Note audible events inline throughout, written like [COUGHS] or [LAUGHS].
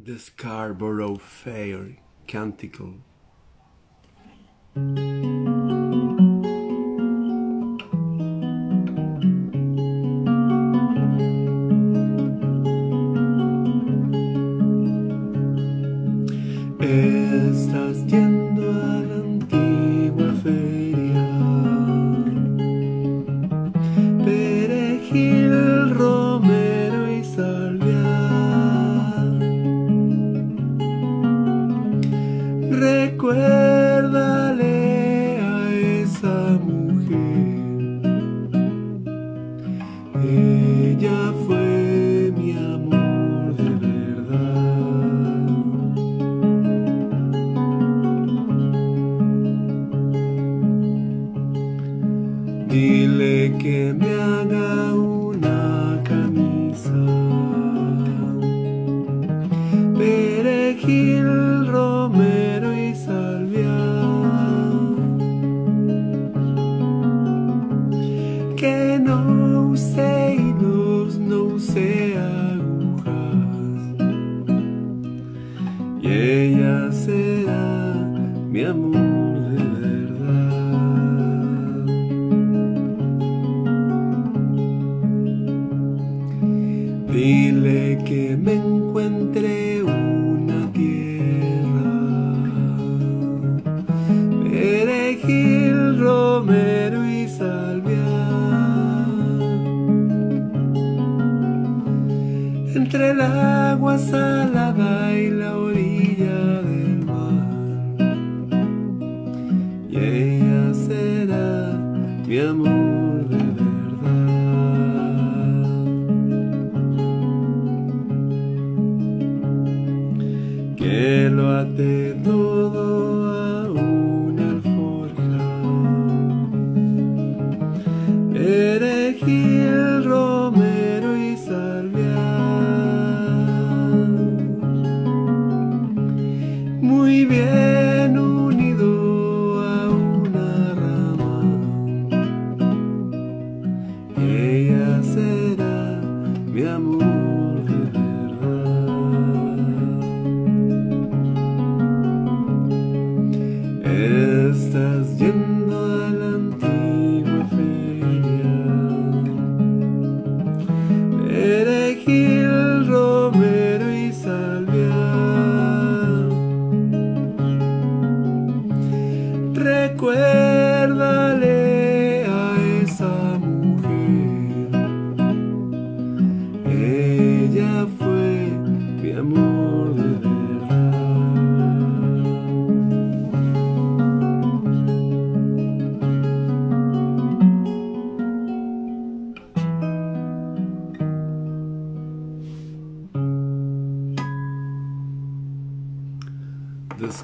The Scarborough Fair Canticle. Romero y salvia. Entre el agua salada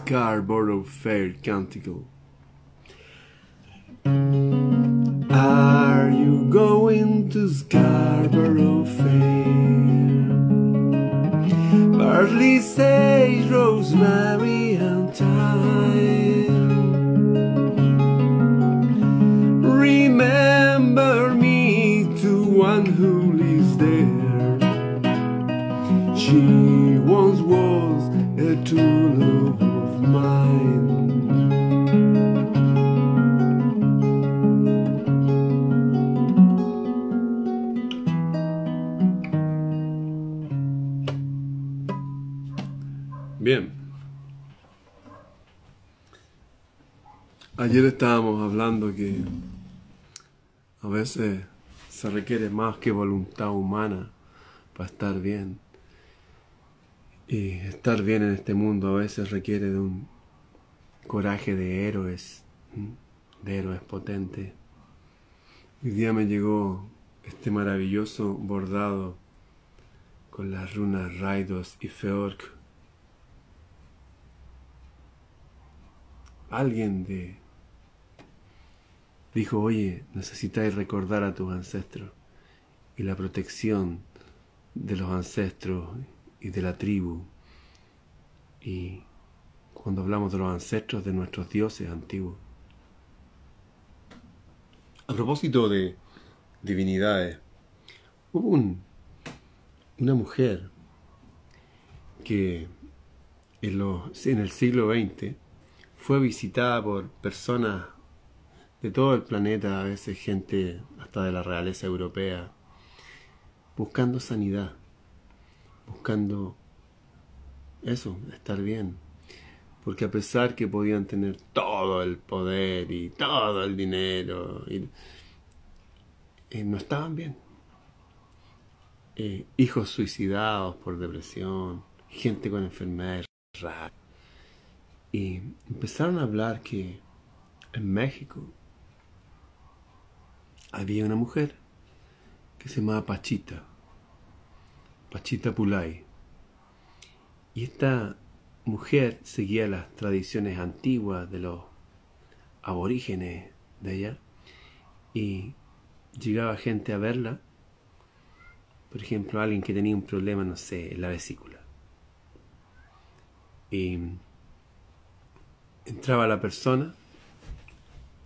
Scarborough Fair Canticle. Are you going to Scarborough Fair? Barley, sage, rosemary, and thyme. Remember me to one who lives there. She once was a true Ayer estábamos hablando que a veces se requiere más que voluntad humana para estar bien. Y estar bien en este mundo a veces requiere de un coraje de héroes, de héroes potentes. Hoy día me llegó este maravilloso bordado con las runas Raidos y Feork. Alguien de dijo, oye, necesitáis recordar a tus ancestros y la protección de los ancestros y de la tribu. Y cuando hablamos de los ancestros de nuestros dioses antiguos. A propósito de divinidades, hubo un- una mujer que en, los, en el siglo XX fue visitada por personas de todo el planeta, a veces gente hasta de la realeza europea, buscando sanidad, buscando eso, estar bien. Porque a pesar que podían tener todo el poder y todo el dinero, y, eh, no estaban bien. Eh, hijos suicidados por depresión, gente con enfermedades raras. Y empezaron a hablar que en México había una mujer que se llamaba Pachita, Pachita Pulay. Y esta mujer seguía las tradiciones antiguas de los aborígenes de allá y llegaba gente a verla, por ejemplo, alguien que tenía un problema, no sé, en la vesícula. Y entraba la persona,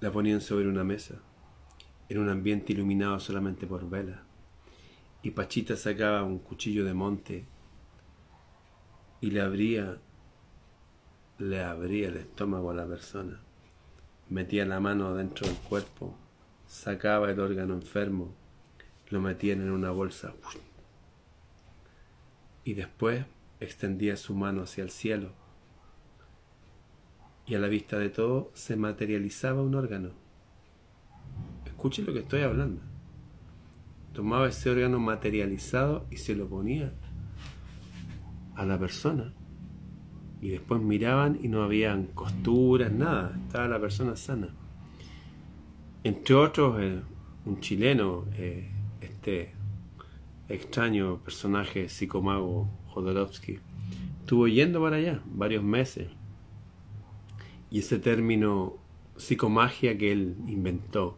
la ponían sobre una mesa, en un ambiente iluminado solamente por velas, y Pachita sacaba un cuchillo de monte y le abría le abría el estómago a la persona, metía la mano dentro del cuerpo, sacaba el órgano enfermo, lo metían en una bolsa y después extendía su mano hacia el cielo. Y a la vista de todo se materializaba un órgano. Escuche lo que estoy hablando. Tomaba ese órgano materializado y se lo ponía a la persona y después miraban y no habían costuras, nada, estaba la persona sana. Entre otros, eh, un chileno, eh, este extraño personaje psicomago Jodorowsky, estuvo yendo para allá varios meses. Y ese término psicomagia que él inventó,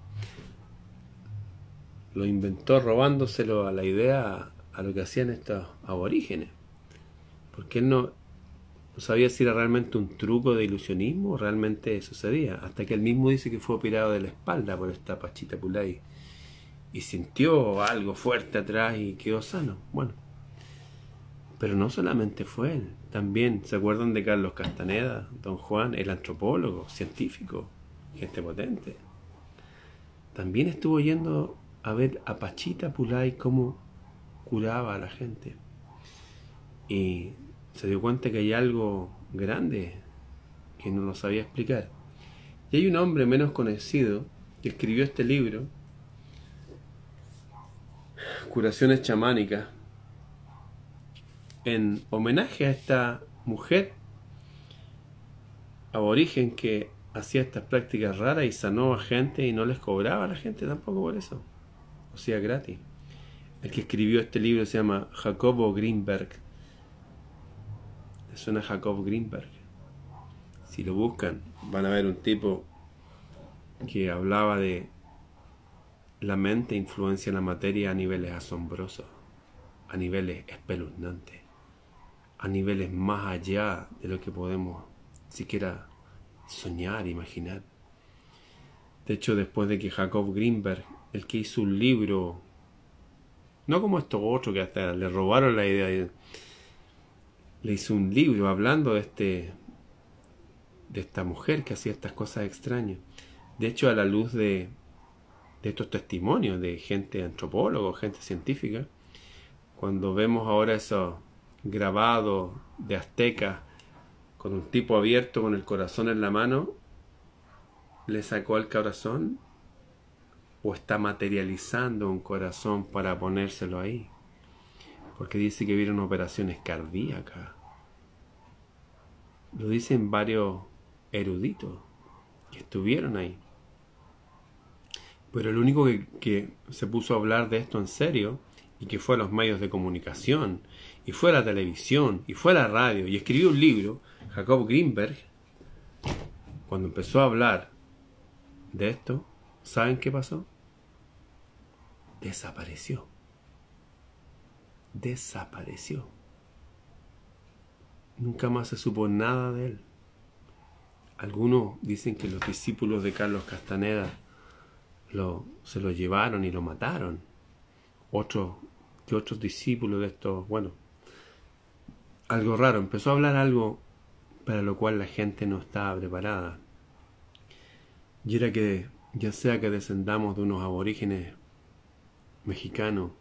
lo inventó robándoselo a la idea a lo que hacían estos aborígenes. Porque él no, no sabía si era realmente un truco de ilusionismo o realmente sucedía, hasta que él mismo dice que fue operado de la espalda por esta Pachita Pulay y sintió algo fuerte atrás y quedó sano. Bueno, pero no solamente fue él, también se acuerdan de Carlos Castaneda, don Juan, el antropólogo, científico, gente potente. También estuvo yendo a ver a Pachita Pulay cómo curaba a la gente. Y se dio cuenta que hay algo grande que no lo sabía explicar. Y hay un hombre menos conocido que escribió este libro, Curaciones chamánicas, en homenaje a esta mujer aborigen que hacía estas prácticas raras y sanó a gente y no les cobraba a la gente tampoco por eso. O sea, gratis. El que escribió este libro se llama Jacobo Greenberg suena Jacob Greenberg. Si lo buscan, van a ver un tipo que hablaba de la mente influencia en la materia a niveles asombrosos, a niveles espeluznantes, a niveles más allá de lo que podemos siquiera soñar, imaginar. De hecho, después de que Jacob Greenberg, el que hizo un libro, no como estos otros que hasta le robaron la idea, de le hizo un libro hablando de este de esta mujer que hacía estas cosas extrañas. De hecho, a la luz de, de estos testimonios de gente antropóloga, gente científica, cuando vemos ahora esos grabados de aztecas con un tipo abierto con el corazón en la mano, le sacó el corazón o está materializando un corazón para ponérselo ahí porque dice que vieron operaciones cardíacas. Lo dicen varios eruditos que estuvieron ahí. Pero el único que, se puso a hablar de esto en serio y que fue a los medios de comunicación y fue a la televisión y fue a la radio y escribió un libro, Jacob Greenberg, cuando empezó a hablar de esto, ¿saben qué pasó? Desapareció desapareció. Nunca más se supo nada de él. Algunos dicen que los discípulos de Carlos Castaneda lo, se lo llevaron y lo mataron. Otros, que otros discípulos de estos, bueno, algo raro, empezó a hablar algo para lo cual la gente no estaba preparada. Y era que, ya sea que descendamos de unos aborígenes mexicanos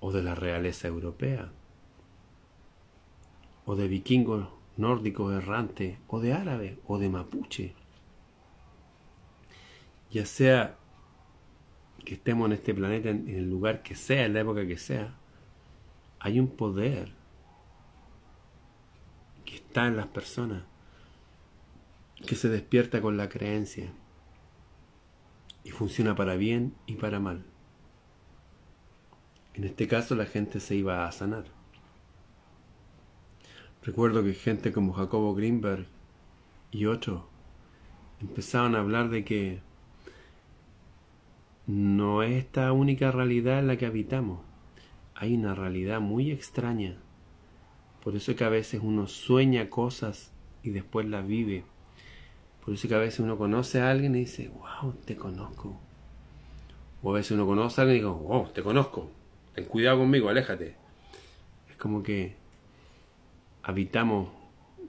o de la realeza europea, o de vikingos nórdicos errantes, o de árabes, o de mapuche, ya sea que estemos en este planeta, en el lugar que sea, en la época que sea, hay un poder que está en las personas, que se despierta con la creencia y funciona para bien y para mal. En este caso la gente se iba a sanar. Recuerdo que gente como Jacobo Greenberg y otros empezaban a hablar de que no es esta única realidad en la que habitamos. Hay una realidad muy extraña. Por eso es que a veces uno sueña cosas y después las vive. Por eso es que a veces uno conoce a alguien y dice, wow, te conozco. O a veces uno conoce a alguien y dice, wow, te conozco. Ten cuidado conmigo, aléjate. Es como que habitamos,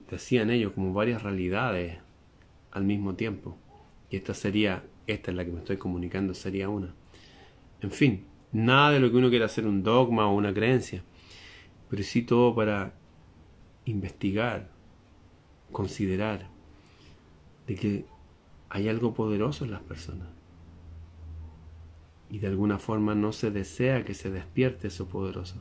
decían ellos, como varias realidades al mismo tiempo. Y esta sería esta es la que me estoy comunicando, sería una. En fin, nada de lo que uno quiera hacer un dogma o una creencia, pero sí todo para investigar, considerar de que hay algo poderoso en las personas. Y de alguna forma no se desea que se despierte eso poderoso.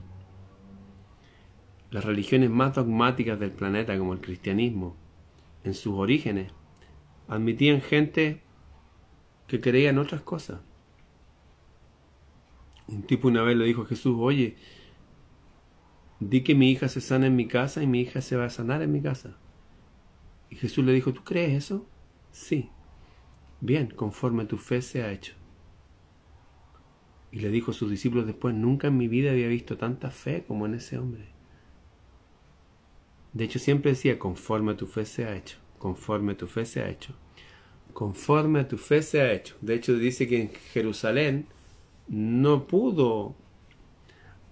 Las religiones más dogmáticas del planeta, como el cristianismo, en sus orígenes, admitían gente que creían otras cosas. Un tipo una vez le dijo a Jesús, oye, di que mi hija se sana en mi casa y mi hija se va a sanar en mi casa. Y Jesús le dijo, ¿tú crees eso? Sí. Bien, conforme tu fe se ha hecho. Y le dijo a sus discípulos después, nunca en mi vida había visto tanta fe como en ese hombre. De hecho, siempre decía, conforme tu fe se ha hecho, conforme tu fe se ha hecho conforme a tu fe se ha hecho. De hecho, dice que en Jerusalén no pudo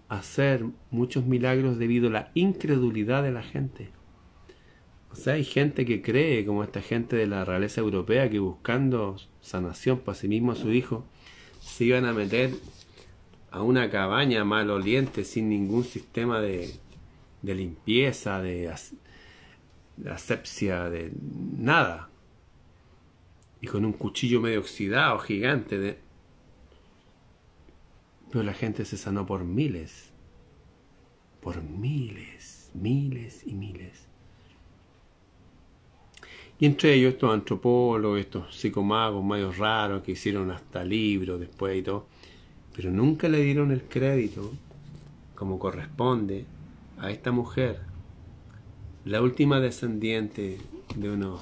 hacer muchos milagros debido a la incredulidad de la gente. O sea, hay gente que cree, como esta gente de la realeza europea, que buscando sanación para sí mismo a su hijo, se iban a meter a una cabaña maloliente sin ningún sistema de, de limpieza, de, de asepsia, de nada y con un cuchillo medio oxidado, gigante. De... Pero la gente se sanó por miles, por miles, miles y miles. Y entre ellos estos antropólogos, estos psicomagos medio raros que hicieron hasta libros después y todo, pero nunca le dieron el crédito como corresponde a esta mujer, la última descendiente de unos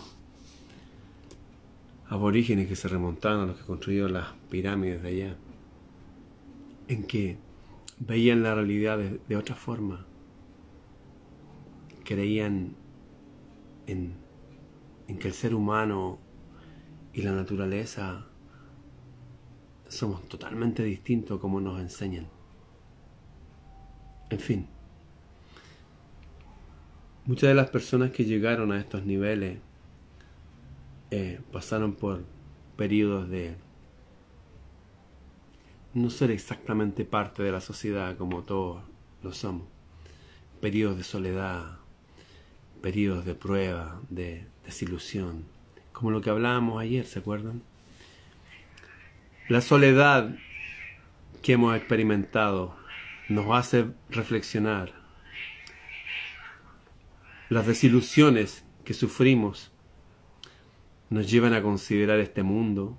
aborígenes que se remontaban a los que construyeron las pirámides de allá, en que veían la realidad de, otra forma, creían en, en que el ser humano y la naturaleza somos totalmente distintos como nos enseñan. En fin, muchas de las personas que llegaron a estos niveles eh, pasaron por periodos de no ser exactamente parte de la sociedad como todos lo somos, periodos de soledad, periodos de prueba, de desilusión, como lo que hablábamos ayer, ¿se acuerdan? La soledad que hemos experimentado nos hace reflexionar. Las desilusiones que sufrimos nos llevan a considerar este mundo,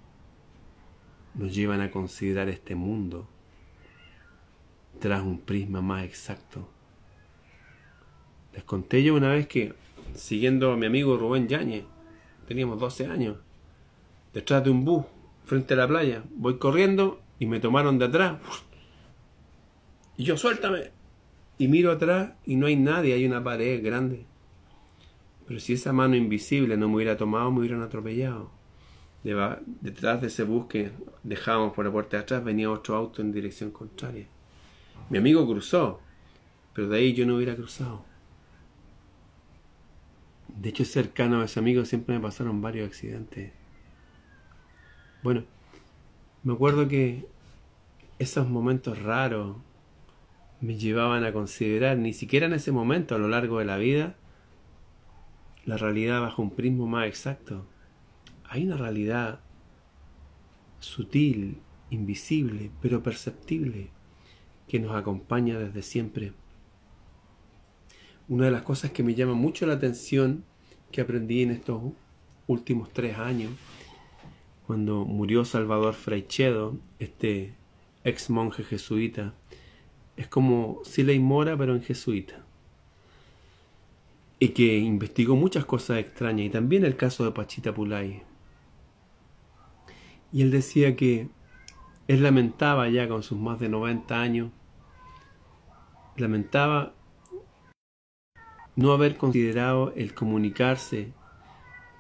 nos llevan a considerar este mundo tras un prisma más exacto. Les conté yo una vez que, siguiendo a mi amigo Rubén Yáñez, teníamos 12 años, detrás de un bus, frente a la playa, voy corriendo y me tomaron de atrás. Y yo, suéltame. Y miro atrás y no hay nadie, hay una pared grande. Pero si esa mano invisible no me hubiera tomado, me hubieran atropellado. Detrás de ese bus que dejábamos por la puerta de atrás venía otro auto en dirección contraria. Mi amigo cruzó, pero de ahí yo no hubiera cruzado. De hecho, cercano a ese amigo siempre me pasaron varios accidentes. Bueno, me acuerdo que esos momentos raros me llevaban a considerar, ni siquiera en ese momento, a lo largo de la vida, la realidad bajo un prisma más exacto. Hay una realidad sutil, invisible, pero perceptible, que nos acompaña desde siempre. Una de las cosas que me llama mucho la atención que aprendí en estos últimos tres años, cuando murió Salvador Fraichedo, este ex monje jesuita, es como Siley Mora pero en jesuita. Y que investigó muchas cosas extrañas, y también el caso de Pachita Pulay. Y él decía que él lamentaba ya con sus más de 90 años, lamentaba no haber considerado el comunicarse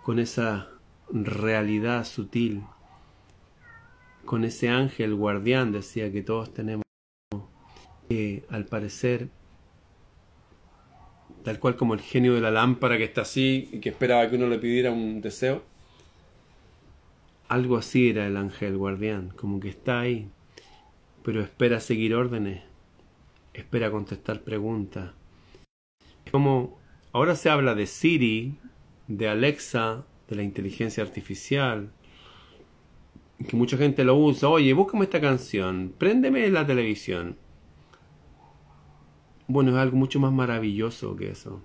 con esa realidad sutil, con ese ángel guardián, decía que todos tenemos, que al parecer, tal cual como el genio de la lámpara que está así y que esperaba que uno le pidiera un deseo, algo así era el ángel guardián, como que está ahí, pero espera seguir órdenes, espera contestar preguntas. Como ahora se habla de Siri, de Alexa, de la inteligencia artificial, que mucha gente lo usa, oye, búscame esta canción, préndeme la televisión. Bueno, es algo mucho más maravilloso que eso.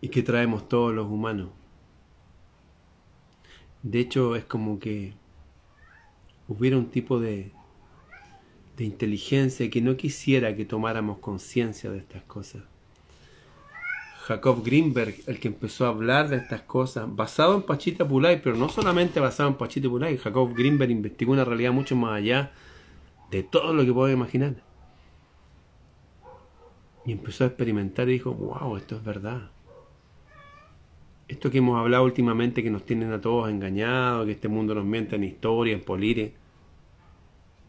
Y que traemos todos los humanos. De hecho, es como que hubiera un tipo de, de inteligencia que no quisiera que tomáramos conciencia de estas cosas. Jacob Greenberg, el que empezó a hablar de estas cosas, basado en Pachita Pulay, pero no solamente basado en Pachita Pulay, Jacob Greenberg investigó una realidad mucho más allá de todo lo que puedo imaginar. Y empezó a experimentar y dijo, wow, esto es verdad esto que hemos hablado últimamente que nos tienen a todos engañados, que este mundo nos miente en historia, en polire.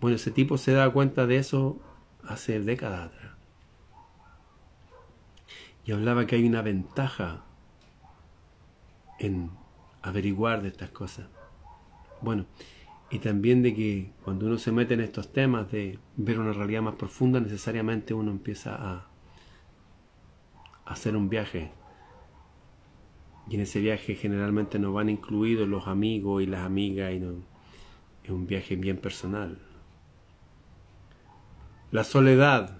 Bueno, ese tipo se da cuenta de eso hace décadas atrás. Y hablaba que hay una ventaja en averiguar de estas cosas. Bueno, y también de que cuando uno se mete en estos temas de ver una realidad más profunda, necesariamente uno empieza a hacer un viaje y en ese viaje generalmente nos van incluidos los amigos y las amigas y no, es un viaje bien personal. La soledad,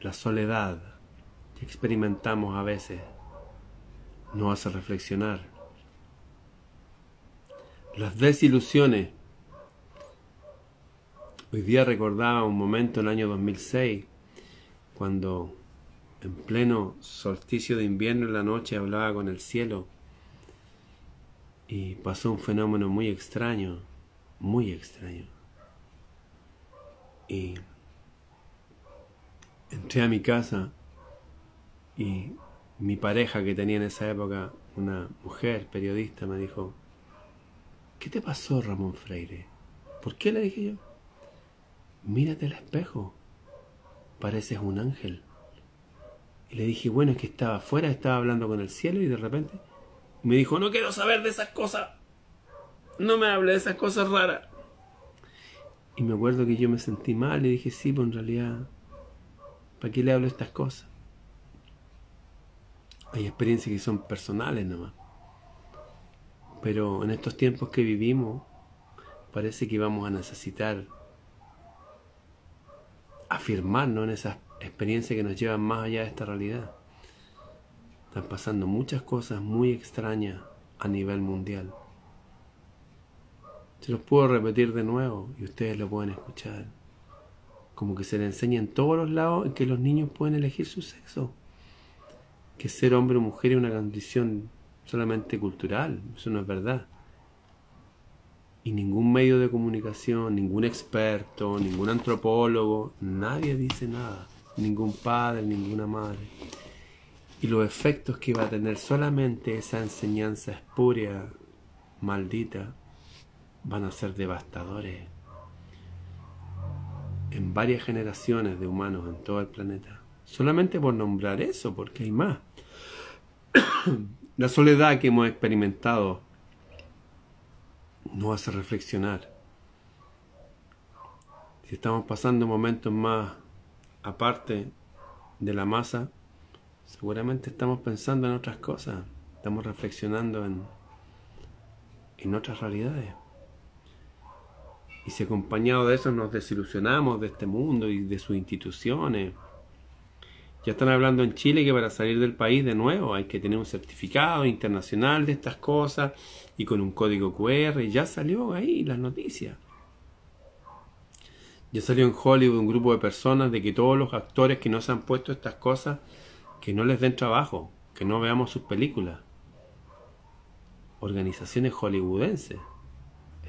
la soledad que experimentamos a veces nos hace reflexionar. Las desilusiones. Hoy día recordaba un momento en el año 2006 cuando en pleno solsticio de invierno en la noche hablaba con el cielo y pasó un fenómeno muy extraño, muy extraño. Y entré a mi casa y mi pareja que tenía en esa época, una mujer periodista, me dijo, ¿qué te pasó Ramón Freire? ¿Por qué le dije yo? Mírate al espejo, pareces un ángel. Y le dije, bueno, es que estaba afuera, estaba hablando con el cielo y de repente me dijo, no quiero saber de esas cosas. No me hable de esas cosas raras. Y me acuerdo que yo me sentí mal y dije, sí, pues en realidad, ¿para qué le hablo estas cosas? Hay experiencias que son personales nomás. Pero en estos tiempos que vivimos, parece que vamos a necesitar afirmarnos en esas experiencias que nos llevan más allá de esta realidad. Están pasando muchas cosas muy extrañas a nivel mundial. Se los puedo repetir de nuevo y ustedes lo pueden escuchar. Como que se le enseña en todos los lados que los niños pueden elegir su sexo. Que ser hombre o mujer es una condición solamente cultural. Eso no es verdad. Y ningún medio de comunicación, ningún experto, ningún antropólogo, nadie dice nada ningún padre, ninguna madre. Y los efectos que va a tener solamente esa enseñanza espuria, maldita, van a ser devastadores en varias generaciones de humanos en todo el planeta. Solamente por nombrar eso, porque hay más. [COUGHS] la soledad que hemos experimentado nos hace reflexionar. Si estamos pasando momentos más aparte de la masa, seguramente estamos pensando en otras cosas, estamos reflexionando en, en otras realidades. Y si acompañado de eso nos desilusionamos de este mundo y de sus instituciones, ya están hablando en Chile que para salir del país de nuevo hay que tener un certificado internacional de estas cosas y con un código QR. Ya salió ahí las noticias. Ya salió en Hollywood un grupo de personas de que todos los actores que no se han puesto estas cosas, que no les den trabajo, que no veamos sus películas. Organizaciones hollywoodenses.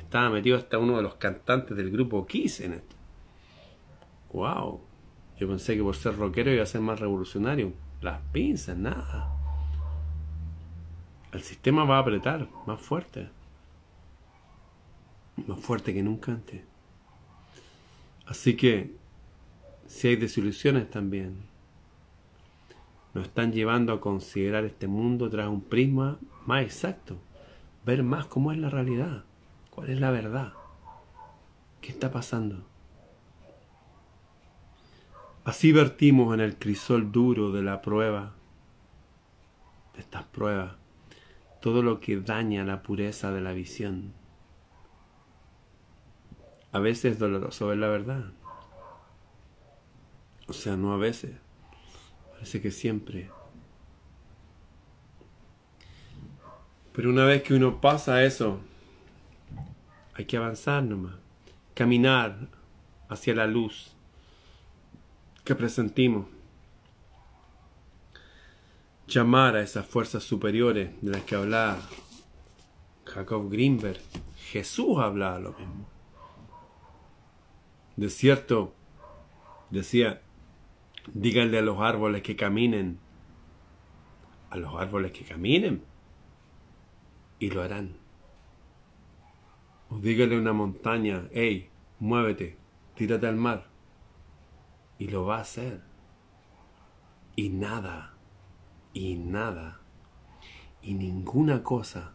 Estaba metido hasta uno de los cantantes del grupo Kiss en esto. ¡Wow! Yo pensé que por ser rockero iba a ser más revolucionario. Las pinzas, nada. El sistema va a apretar más fuerte. Más fuerte que nunca antes. Así que, si hay desilusiones también, nos están llevando a considerar este mundo tras un prisma más exacto. Ver más cómo es la realidad. ¿Cuál es la verdad? ¿Qué está pasando? Así vertimos en el crisol duro de la prueba, de estas pruebas, todo lo que daña la pureza de la visión. A veces es doloroso ver la verdad. O sea, no a veces. Parece que siempre. Pero una vez que uno pasa eso, hay que avanzar nomás. Caminar hacia la luz que presentimos. Llamar a esas fuerzas superiores de las que hablaba Jacob Greenberg. Jesús hablaba lo mismo. De cierto, decía, díganle a los árboles que caminen, a los árboles que caminen, y lo harán. O díganle a una montaña, hey, muévete, tírate al mar, y lo va a hacer. Y nada, y nada, y ninguna cosa,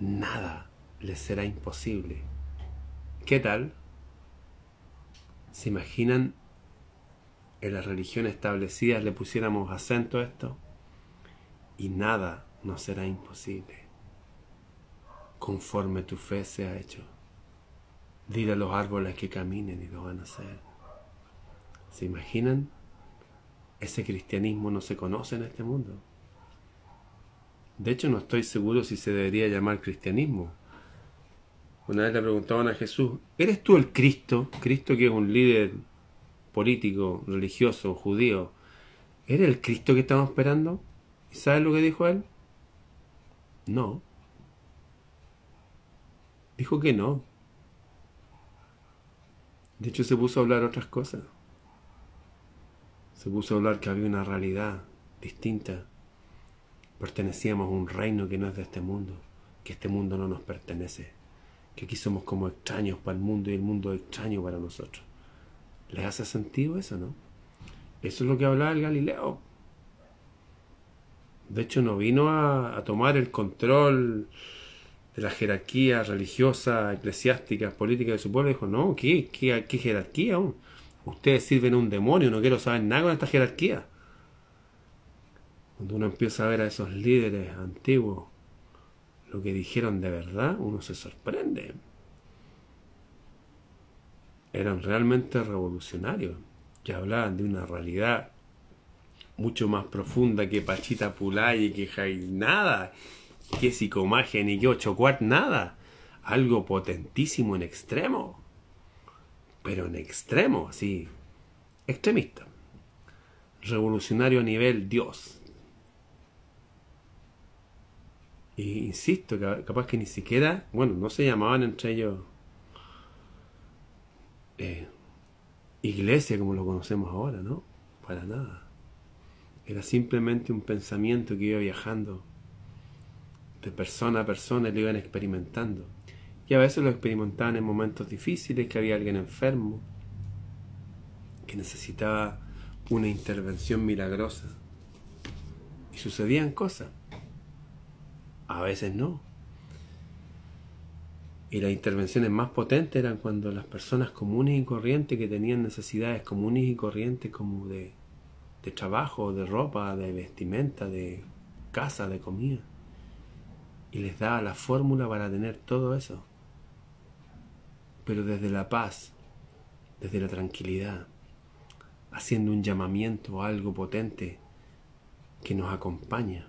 nada le será imposible. ¿Qué tal? ¿Se imaginan en las religiones establecidas le pusiéramos acento a esto? Y nada nos será imposible. Conforme tu fe sea hecho. Dile a los árboles que caminen y lo van a hacer. ¿Se imaginan? Ese cristianismo no se conoce en este mundo. De hecho, no estoy seguro si se debería llamar cristianismo. Una vez le preguntaban a Jesús, ¿eres tú el Cristo? Cristo que es un líder político, religioso, judío. ¿Eres el Cristo que estamos esperando? ¿Y sabes lo que dijo él? No. Dijo que no. De hecho, se puso a hablar otras cosas se puso a hablar que había una realidad distinta. Pertenecíamos a un reino que no es de este mundo, que este mundo no nos pertenece, que aquí somos como extraños para el mundo y el mundo es extraño para nosotros. ¿Les hace sentido eso, no? Eso es lo que hablaba el Galileo. De hecho, no vino a, tomar el control de la jerarquía religiosa, eclesiástica, política de su pueblo. Dijo, no, ¿qué, qué, qué jerarquía? ustedes sirven a un demonio, no quiero saber nada con esta jerarquía. Cuando uno empieza a ver a esos líderes antiguos, lo que dijeron de verdad, uno se sorprende. Eran realmente revolucionarios, que hablaban de una realidad mucho más profunda que Pachita Pulay y que nada, que psicomagia ni que ocho cuart, nada. Algo potentísimo en extremo pero en extremo, así, extremista. Revolucionario a nivel Dios. Y insisto, capaz que ni siquiera, bueno, no se llamaban entre ellos eh, iglesia como lo conocemos ahora, ¿no? Para nada. Era simplemente un pensamiento que iba viajando de persona a persona lo iban experimentando y a veces lo experimentaban en momentos difíciles, que había alguien enfermo, que necesitaba una intervención milagrosa. Y sucedían cosas. A veces no. Y las intervenciones más potentes eran cuando las personas comunes y corrientes que tenían necesidades comunes y corrientes como de, de trabajo, de ropa, de vestimenta, de casa, de comida. Y les daba la fórmula para tener todo eso. Pero desde la paz, desde la tranquilidad, haciendo un llamamiento a algo potente que nos acompaña,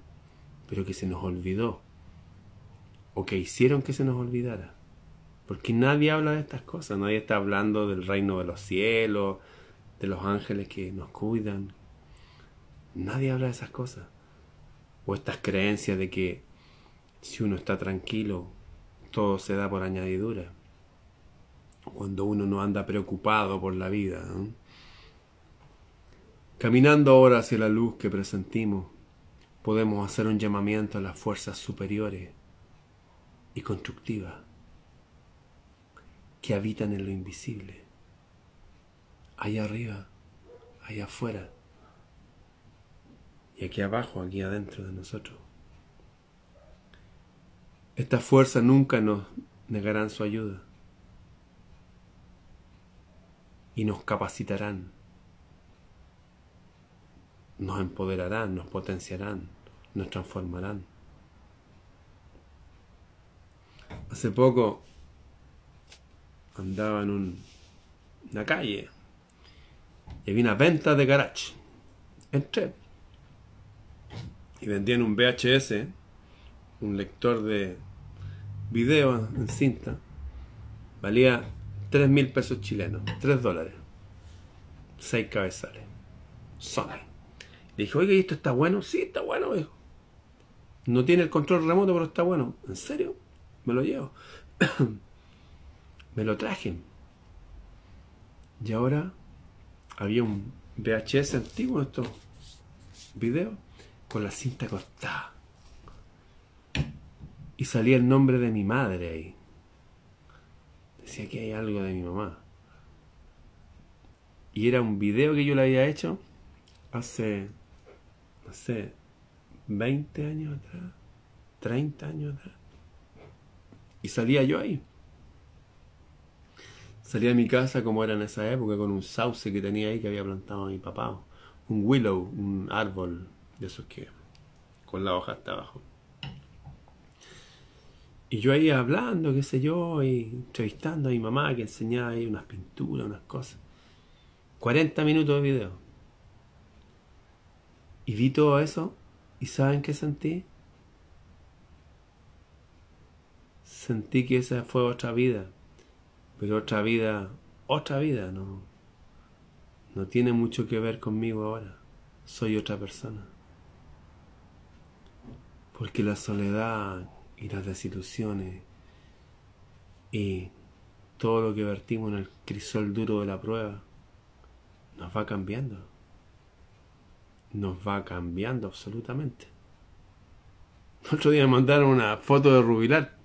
pero que se nos olvidó, o que hicieron que se nos olvidara. Porque nadie habla de estas cosas, nadie está hablando del reino de los cielos, de los ángeles que nos cuidan. Nadie habla de esas cosas. O estas creencias de que si uno está tranquilo, todo se da por añadidura. Cuando uno no anda preocupado por la vida. Caminando ahora hacia la luz que presentimos, podemos hacer un llamamiento a las fuerzas superiores y constructivas que habitan en lo invisible, allá arriba, allá afuera, y aquí abajo, aquí adentro de nosotros. Estas fuerzas nunca nos negarán su ayuda y nos capacitarán, nos empoderarán, nos potenciarán, nos transformarán. Hace poco andaba en una calle y había una venta de garage. Entré y vendían un VHS, un lector de video en cinta. Valía 3 mil pesos chilenos, 3 dólares, 6 cabezales. Sony. Le dije, oiga, ¿y esto está bueno? Sí, está bueno. No tiene el control remoto, pero está bueno. ¿En serio? Me lo llevo. [COUGHS] me lo traje. Y ahora había un VHS antiguo, estos videos, con la cinta cortada. Y salía el nombre de mi madre ahí. Decía que hay algo de mi mamá. Y era un video que yo le había hecho hace, no sé, 20 años atrás, 30 años atrás. Y salía yo ahí. Salía de mi casa como era en esa época con un sauce que tenía ahí que había plantado mi papá. Un willow, un árbol de esos que con la hoja hasta abajo. Y yo ahí hablando, qué sé yo, y entrevistando a mi mamá que enseñaba ahí unas pinturas, unas cosas. 40 minutos de video. Y vi todo eso, ¿y saben qué sentí? Sentí que esa fue otra vida pero otra vida, otra vida, no, no tiene mucho que ver conmigo ahora. Soy otra persona. Porque la soledad y las desilusiones y todo lo que vertimos en el crisol duro de la prueba nos va cambiando. Nos va cambiando absolutamente. El otro día me mandaron una foto de Rubilar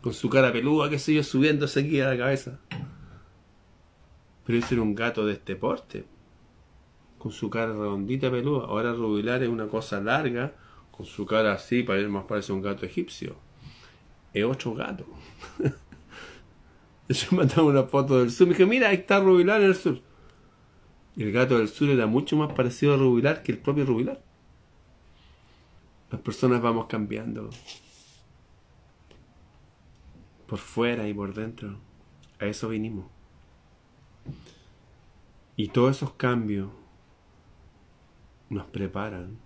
con su cara peluda, qué sé yo, subiéndose aquí a la cabeza. Pero ese era un gato de este porte, con su cara redondita peluda. Ahora Rubilar es una cosa larga, con su cara así, más parece un gato egipcio. Es otro gato. [LAUGHS] Yo mandaba una foto del sur, me dije, mira, ahí está Rubilar en el sur. Y el gato del sur era mucho más parecido a Rubilar que el propio Rubilar. Las personas vamos cambiando por fuera y por dentro. A eso vinimos. Y todos esos cambios nos preparan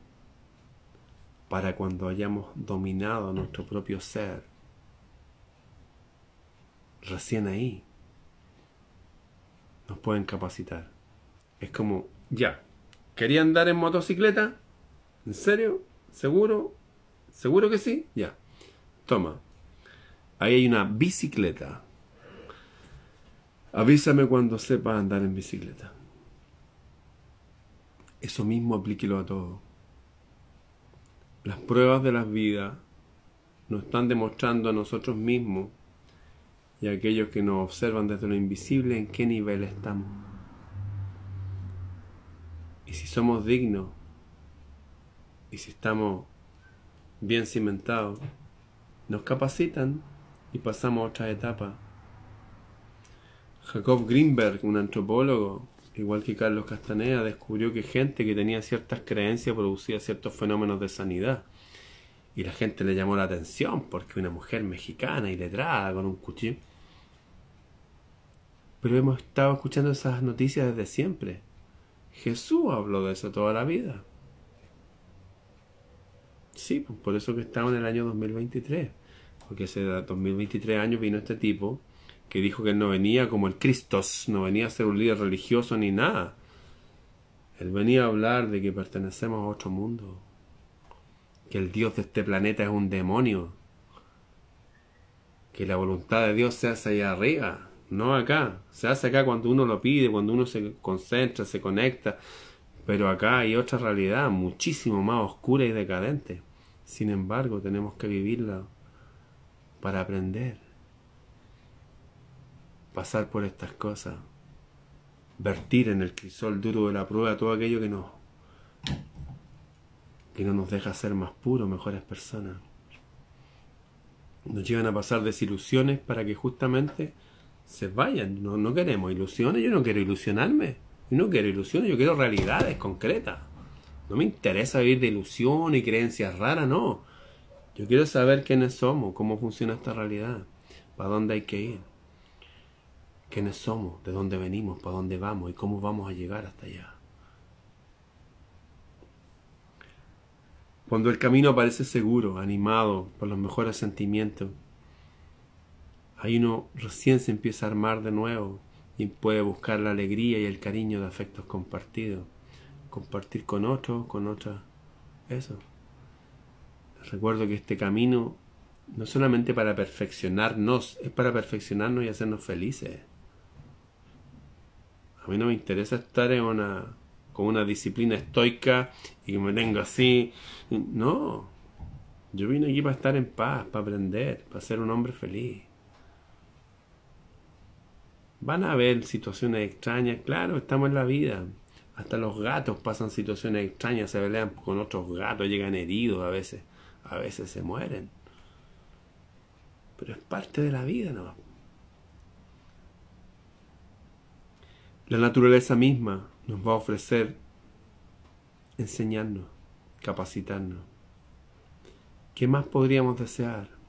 para cuando hayamos dominado nuestro propio ser. Recién ahí nos pueden capacitar. Es como, ya, ¿quería andar en motocicleta? ¿En serio? ¿Seguro? ¿Seguro que sí? Ya. Toma, Ahí hay una bicicleta. Avísame cuando sepas andar en bicicleta. Eso mismo aplíquelo a todo. Las pruebas de las vidas nos están demostrando a nosotros mismos y aquellos que nos observan desde lo invisible en qué nivel estamos. Y si somos dignos y si estamos bien cimentados, nos capacitan y pasamos a otra etapa. Jacob Greenberg, un antropólogo, igual que Carlos Castaneda, descubrió que gente que tenía ciertas creencias producía ciertos fenómenos de sanidad. Y la gente le llamó la atención porque una mujer mexicana y letrada con un cuchillo. Pero hemos estado escuchando esas noticias desde siempre. Jesús habló de eso toda la vida. Sí, pues por eso que estamos en el año 2023. Porque hace 2023 años vino este tipo que dijo que él no venía como el Cristo, no venía a ser un líder religioso ni nada. Él venía a hablar de que pertenecemos a otro mundo, que el Dios de este planeta es un demonio, que la voluntad de Dios se hace allá arriba, no acá. Se hace acá cuando uno lo pide, cuando uno se concentra, se conecta, pero acá hay otra realidad muchísimo más oscura y decadente. Sin embargo, tenemos que vivirla para aprender, pasar por estas cosas, vertir en el crisol duro de la prueba todo aquello que nos que no nos deja ser más puros, mejores personas. Nos llevan a pasar desilusiones para que justamente se vayan. No, no queremos ilusiones, yo no quiero ilusionarme. Yo no quiero ilusiones, yo quiero realidades concretas. No me interesa vivir de ilusión y creencias raras, no. Yo quiero saber quiénes somos, cómo funciona esta realidad, para dónde hay que ir, quiénes somos, de dónde venimos, para dónde vamos y cómo vamos a llegar hasta allá. Cuando el camino parece seguro, animado por los mejores sentimientos, ahí uno recién se empieza a armar de nuevo y puede buscar la alegría y el cariño de afectos compartidos, compartir con otros, con otras, eso. Recuerdo que este camino no solamente para perfeccionarnos, es para perfeccionarnos y hacernos felices. A mí no me interesa estar en una, con una disciplina estoica y que me tenga así. No. Yo vine aquí para estar en paz, para aprender, para ser un hombre feliz. Van a haber situaciones extrañas, claro, estamos en la vida. Hasta los gatos pasan situaciones extrañas, se pelean con otros gatos, llegan heridos a veces a veces se mueren. Pero es parte de la vida, ¿no? La naturaleza misma nos va a ofrecer enseñarnos, capacitarnos. ¿Qué más podríamos desear?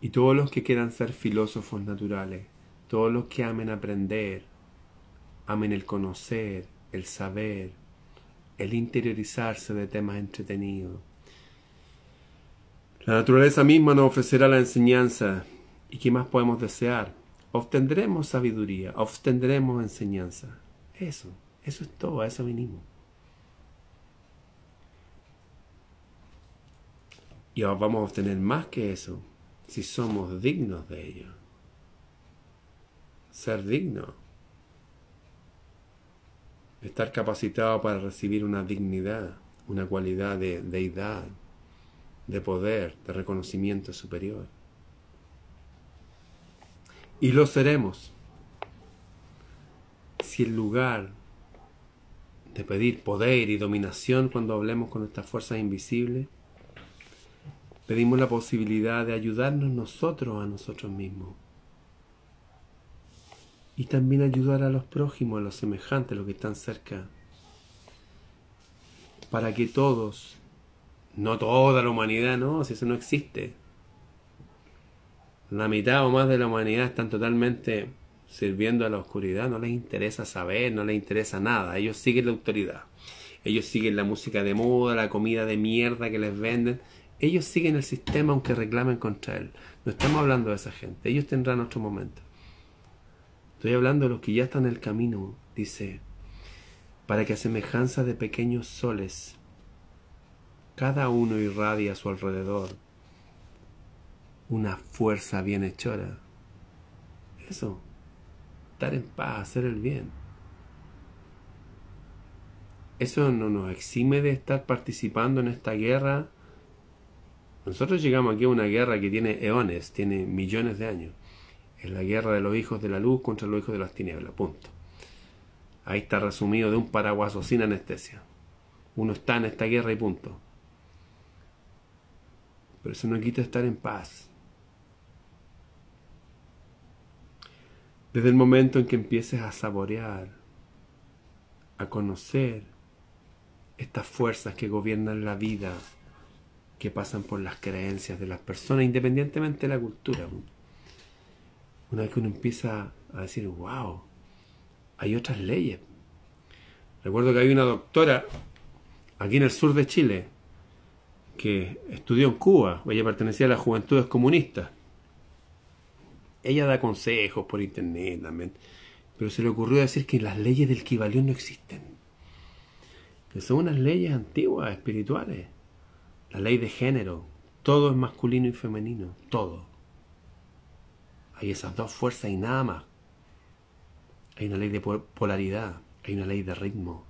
Y todos los que quieran ser filósofos naturales, todos los que amen aprender, amen el conocer, el saber, el interiorizarse de temas entretenidos. La naturaleza misma nos ofrecerá la enseñanza. ¿Y qué más podemos desear? Obtendremos sabiduría, obtendremos enseñanza. Eso, eso es todo, a eso vinimos. Y vamos a obtener más que eso si somos dignos de ello. Ser digno estar capacitado para recibir una dignidad, una cualidad de deidad, de poder, de reconocimiento superior. Y lo seremos si en lugar de pedir poder y dominación cuando hablemos con nuestras fuerzas invisibles, pedimos la posibilidad de ayudarnos nosotros a nosotros mismos. Y también ayudar a los prójimos, a los semejantes, a los que están cerca, para que todos, no toda la humanidad, no, si eso no existe, la mitad o más de la humanidad están totalmente sirviendo a la oscuridad, no les interesa saber, no les interesa nada, ellos siguen la autoridad, ellos siguen la música de moda, la comida de mierda que les venden, ellos siguen el sistema aunque reclamen contra él. No estamos hablando de esa gente, ellos tendrán otro momento. Estoy hablando de los que ya están en el camino, dice, para que a semejanza de pequeños soles, cada uno irradia a su alrededor una fuerza bienhechora. Eso, estar en paz, hacer el bien. Eso no nos exime de estar participando en esta guerra. Nosotros llegamos aquí a una guerra que tiene eones, tiene millones de años. Es la guerra de los hijos de la luz contra los hijos de las tinieblas. Punto. Ahí está resumido de un paraguaso sin anestesia. uno está en esta guerra y punto. Pero eso no quita estar en paz. Desde el momento en que empieces a saborear, a conocer estas fuerzas que gobiernan la vida, que pasan por las creencias de las personas, independientemente de la cultura. Una vez que uno empieza a decir, wow, hay otras leyes. Recuerdo que hay una doctora aquí en el sur de Chile que estudió en Cuba, ella pertenecía a las juventudes comunistas. Ella da consejos por internet también, pero se le ocurrió decir que las leyes del Kibalión no existen, que son unas leyes antiguas, espirituales. La ley de género, todo es masculino y femenino, todo. Hay esas dos fuerzas y nada más. Hay una ley de polaridad, hay una ley de ritmo,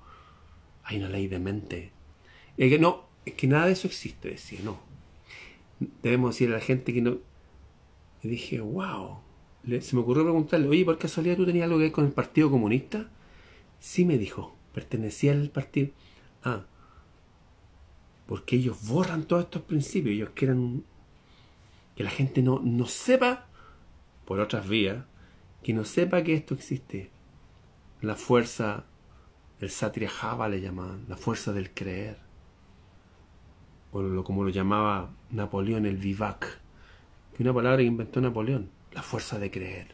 hay una ley de mente. Y que no, es que nada de eso existe, decía, no. Debemos decir a la gente que no. Y dije, wow. se me ocurrió preguntarle, oye, ¿por casualidad tú tenías algo que ver con el Partido Comunista? Sí, me dijo, pertenecía al partido. Ah, porque ellos borran todos estos principios, ellos quieren que la gente no, no sepa, por otras vías, que no sepa que esto existe. La fuerza, el Satria Java le llamaban, la fuerza del creer o lo, como lo llamaba Napoleón, el vivac, que una palabra que inventó Napoleón, la fuerza de creer.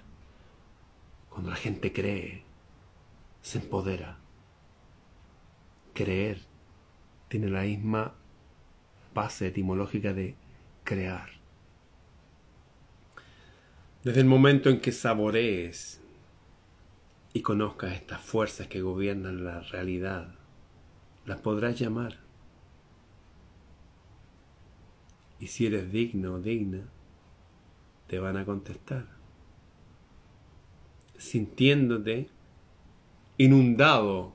Cuando la gente cree, se empodera. Creer tiene la misma base etimológica de crear. Desde el momento en que saborees y conozcas estas fuerzas que gobiernan la realidad, las podrás llamar Y si eres digno o digna, te van a contestar. Sintiéndote inundado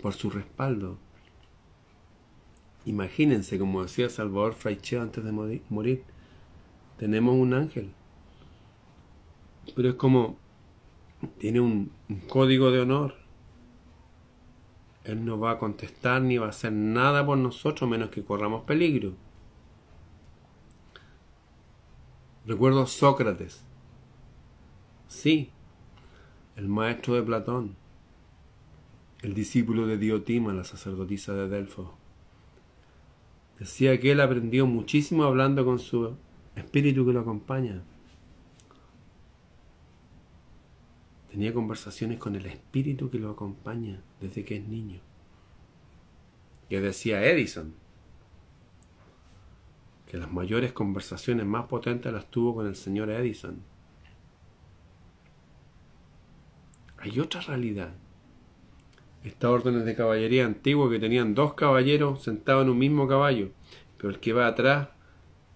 por su respaldo. Imagínense, como decía Salvador Fraicheo antes de morir, tenemos un ángel. Pero es como, tiene un código de honor él no va a contestar ni va a hacer nada por nosotros menos que corramos peligro. Recuerdo Sócrates. Sí, el maestro de Platón, el discípulo de Diotima, la sacerdotisa de Delfos. Decía que él aprendió muchísimo hablando con su espíritu que lo acompaña. Tenía conversaciones con el espíritu que lo acompaña desde que es niño. Que decía Edison, que las mayores conversaciones más potentes las tuvo con el señor Edison. Hay otra realidad. Estas órdenes de caballería antigua que tenían dos caballeros sentados en un mismo caballo, pero el que va atrás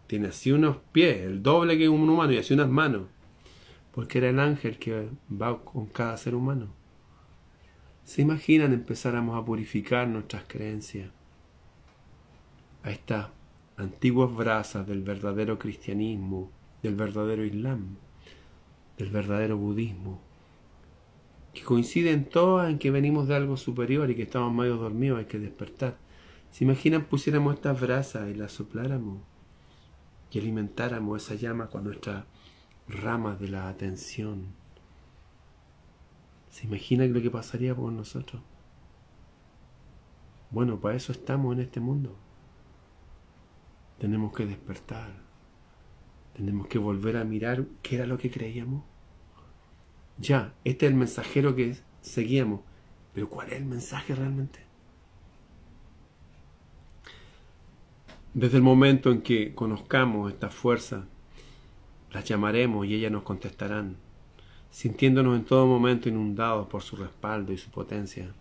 tiene así unos pies, el doble que un humano y así unas manos porque era el ángel que va con cada ser humano. ¿Se imaginan empezáramos a purificar nuestras creencias? A estas antiguas brasas del verdadero cristianismo, del verdadero islam, del verdadero budismo, que coinciden todas en que venimos de algo superior y que estamos medio dormidos, hay que despertar. ¿Se imaginan pusiéramos estas brasas y las sopláramos y alimentáramos esa llama con nuestra ramas de la atención. ¿Se imagina lo que pasaría por nosotros? Bueno, para eso estamos en este mundo. Tenemos que despertar. Tenemos que volver a mirar qué era lo que creíamos. Ya, este es el mensajero que seguíamos. Pero ¿cuál es el mensaje realmente? Desde el momento en que conozcamos esta fuerza las llamaremos y ellas nos contestarán, sintiéndonos en todo momento inundados por su respaldo y su potencia.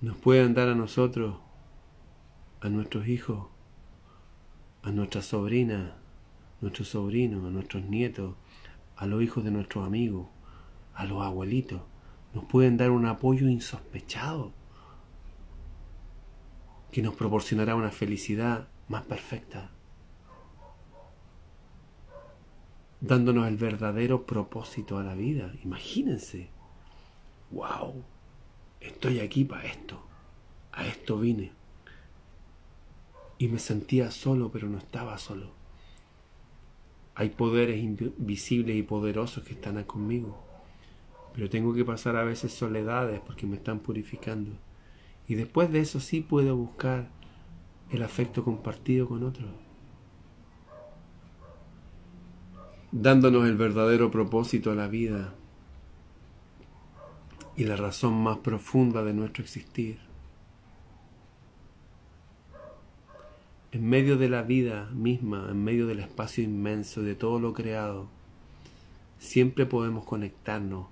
Nos pueden dar a nosotros, a nuestros hijos, a nuestras sobrinas, nuestros sobrinos, a nuestros nietos, a los hijos de nuestros amigos, a los abuelitos. Nos pueden dar un apoyo insospechado que nos proporcionará una felicidad más perfecta. dándonos el verdadero propósito a la vida. Imagínense. ¡Wow! Estoy aquí para esto. A esto vine. Y me sentía solo, pero no estaba solo. Hay poderes invisibles y poderosos que están conmigo. Pero tengo que pasar a veces soledades porque me están purificando. Y después de eso sí puedo buscar el afecto compartido con otros. Dándonos el verdadero propósito a la vida y la razón más profunda de nuestro existir. En medio de la vida misma, en medio del espacio inmenso de todo lo creado, siempre podemos conectarnos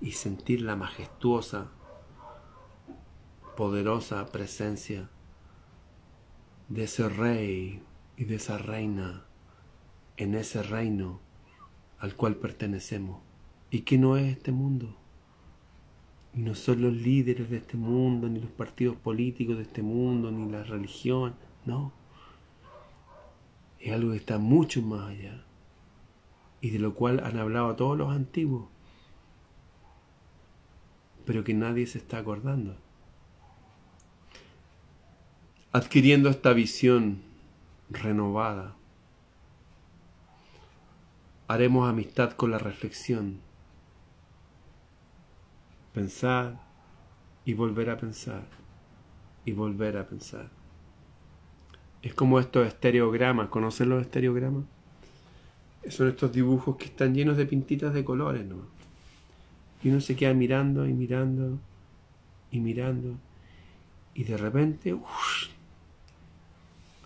y sentir la majestuosa, poderosa presencia de ese rey y de esa reina en ese reino al cual pertenecemos y que no es este mundo. Y no son los líderes de este mundo, ni los partidos políticos de este mundo, ni la religión, no. Es algo que está mucho más allá y de lo cual han hablado todos los antiguos, pero que nadie se está acordando. Adquiriendo esta visión renovada, haremos amistad con la reflexión pensar y volver a pensar y volver a pensar. Es como estos estereogramas, ¿conocen los estereogramas? Son estos dibujos que están llenos de pintitas de colores, ¿no? Y uno se queda mirando y mirando y mirando y de repente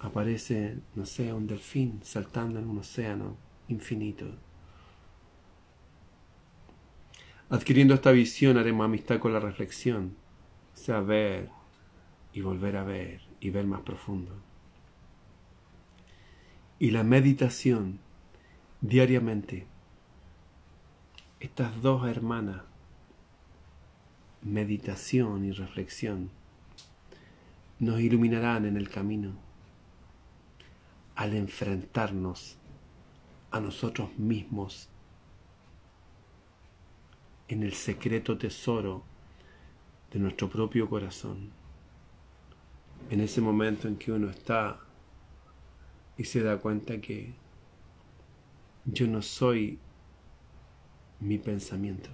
aparece, no sé, un delfín saltando en un océano infinito. Adquiriendo esta visión haremos amistad con la reflexión, o sea, ver y volver a ver y ver más profundo. Y la meditación diariamente. Estas dos hermanas, meditación y reflexión, nos iluminarán en el camino al enfrentarnos a nosotros mismos en el secreto tesoro de nuestro propio corazón. En ese momento en que uno está y se da cuenta que yo no soy mi pensamiento,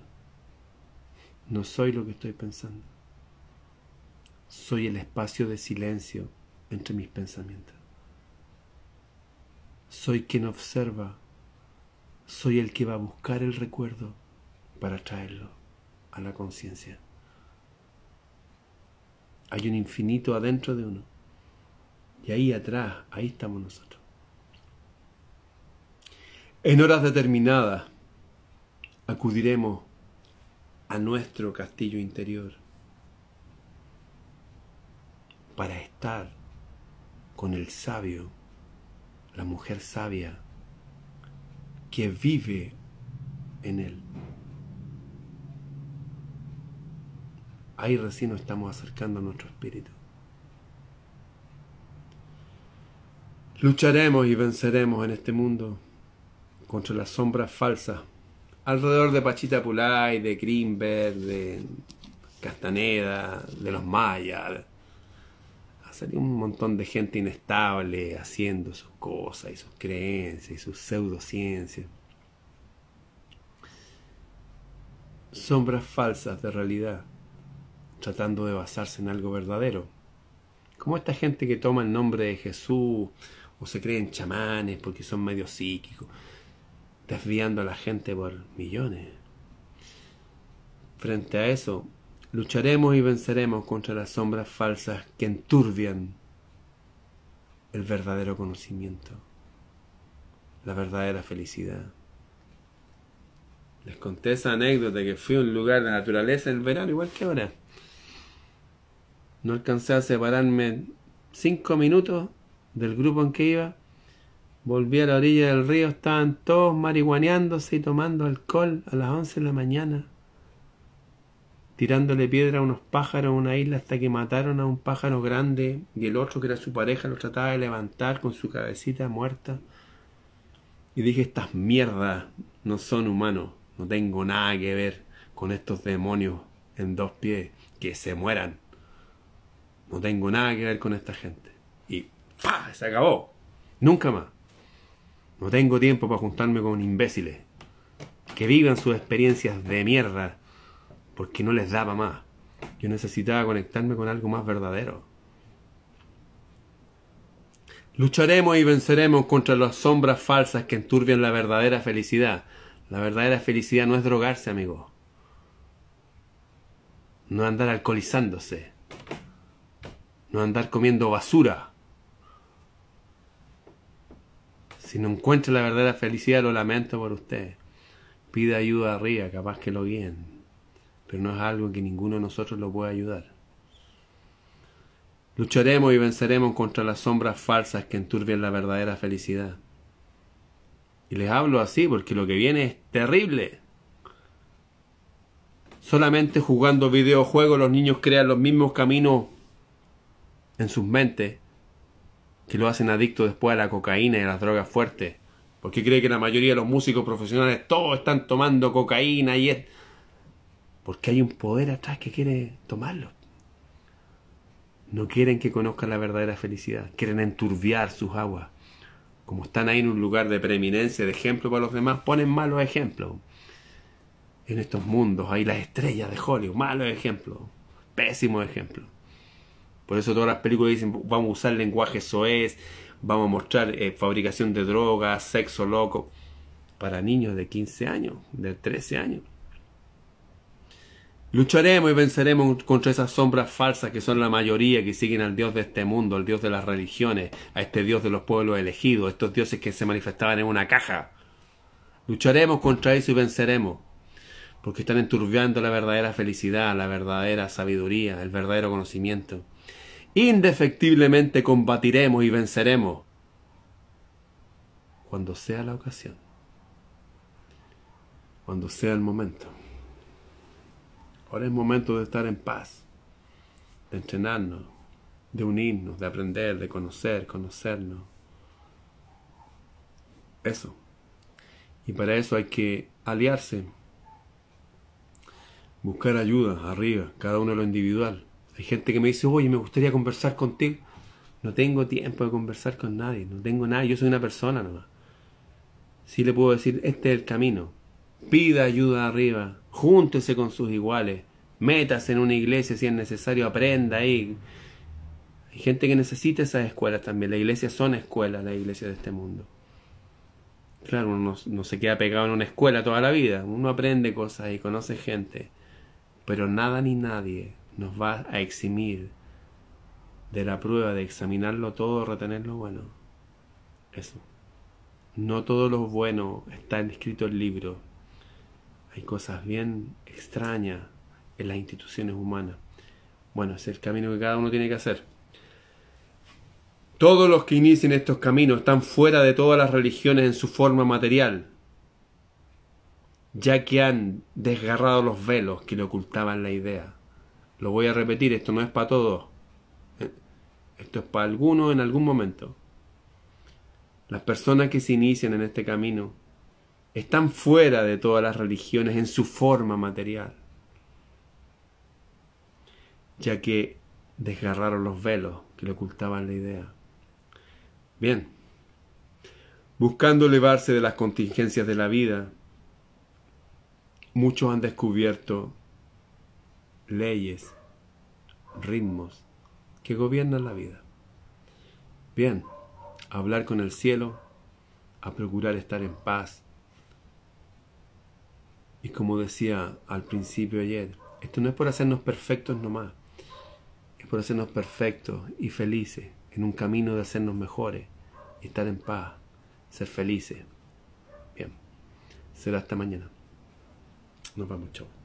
no soy lo que estoy pensando, soy el espacio de silencio entre mis pensamientos. Soy quien observa, soy el que va a buscar el recuerdo para traerlo a la conciencia. Hay un infinito adentro de uno. Y ahí atrás, ahí estamos nosotros. En horas determinadas acudiremos a nuestro castillo interior para estar con el sabio, la mujer sabia que vive en él. ahí recién nos estamos acercando a nuestro espíritu. Lucharemos y venceremos en este mundo contra las sombras falsas alrededor de Pachita Pulay, de Greenberg, de Castaneda, de los mayas. Sería un montón de gente inestable haciendo sus cosas y sus creencias y sus pseudociencias. Sombras falsas de realidad tratando de basarse en algo verdadero. Como esta gente que toma el nombre de Jesús o se creen chamanes porque son medio psíquicos, desviando a la gente por millones. Frente a eso, lucharemos y venceremos contra las sombras falsas que enturbian el verdadero conocimiento, la verdadera felicidad. Les conté esa anécdota que fui a un lugar de naturaleza en verano, igual que ahora. No alcancé a separarme cinco minutos del grupo en que iba. Volví a la orilla del río, estaban todos marihuaneándose y tomando alcohol a las once de la mañana, tirándole piedra a unos pájaros en una isla hasta que mataron a un pájaro grande y el otro que era su pareja lo trataba de levantar con su cabecita muerta. Y dije, estas mierdas no son humanos, no tengo nada que ver con estos demonios en dos pies, que se mueran. No tengo nada que ver con esta gente. Y ¡pa! Se acabó. Nunca más. No tengo tiempo para juntarme con imbéciles que vivan sus experiencias de mierda porque no les daba más. Yo necesitaba conectarme con algo más verdadero. Lucharemos y venceremos contra las sombras falsas que enturbian la verdadera felicidad. La verdadera felicidad no es drogarse, amigo. No andar alcoholizándose. No andar comiendo basura. Si no encuentra la verdadera felicidad, lo lamento por usted. Pide ayuda arriba, capaz que lo guíen. Pero no es algo que ninguno de nosotros lo pueda ayudar. Lucharemos y venceremos contra las sombras falsas que enturbian la verdadera felicidad. Y les hablo así porque lo que viene es terrible. Solamente jugando videojuegos los niños crean los mismos caminos en sus mentes que lo hacen adicto después a la cocaína y a las drogas fuertes. Porque cree que la mayoría de los músicos profesionales todos están tomando cocaína y es... Porque hay un poder atrás que quiere tomarlo. No quieren que conozcan la verdadera felicidad. Quieren enturbiar sus aguas. Como están ahí en un lugar de preeminencia, de ejemplo para los demás, ponen malos ejemplos. En estos mundos, hay las estrellas de Hollywood, malos ejemplos. Pésimos ejemplos. Por eso todas las películas dicen, vamos a usar lenguaje soez, vamos a mostrar eh, fabricación de drogas, sexo loco, para niños de 15 años, de 13 años. Lucharemos y venceremos contra esas sombras falsas que son la mayoría que siguen al Dios de este mundo, al Dios de las religiones, a este Dios de los pueblos elegidos, estos dioses que se manifestaban en una caja. Lucharemos contra eso y venceremos, porque están enturbiando la verdadera felicidad, la verdadera sabiduría, el verdadero conocimiento indefectiblemente combatiremos y venceremos cuando sea la ocasión, cuando sea el momento. Ahora es momento de estar en paz, de entrenarnos, de unirnos, de aprender, de conocer, conocernos. Eso. Y para eso hay que aliarse, buscar ayuda arriba, cada uno en lo individual hay gente que me dice, oye, me gustaría conversar contigo. No tengo tiempo de conversar con nadie, no tengo nada, yo soy una persona nomás. Sí le puedo decir, este es el camino. Pida ayuda arriba, júntese con sus iguales, métase en una iglesia si es necesario, aprenda ahí. Hay gente que necesita esas escuelas también. Las iglesias son escuelas, las iglesias de este mundo. Claro, uno no, no se queda pegado en una escuela toda la vida. Uno aprende cosas y conoce gente. Pero nada ni nadie nos va a eximir de la prueba de examinarlo todo, retener lo bueno. Eso. No todo lo bueno está escrito en libro. Hay cosas bien extrañas en las instituciones humanas. Bueno, es el camino que cada uno tiene que hacer. Todos los que inician estos caminos están fuera de todas las religiones en su forma material, ya que han desgarrado los velos que le ocultaban la idea. Lo voy a repetir, esto no es para todos. Esto es para algunos en algún momento. Las personas que se inician en este camino están fuera de todas las religiones en su forma material, ya que desgarraron los velos que le ocultaban la idea. Bien, buscando elevarse de las contingencias de la vida, muchos han descubierto leyes, ritmos que gobiernan la vida. Bien, hablar con el cielo, a procurar estar en paz. Y como decía al principio ayer, esto no es por hacernos perfectos nomás, es por hacernos perfectos y felices en un camino de hacernos mejores y estar en paz, ser felices. Bien, será hasta mañana. Nos vemos, chao.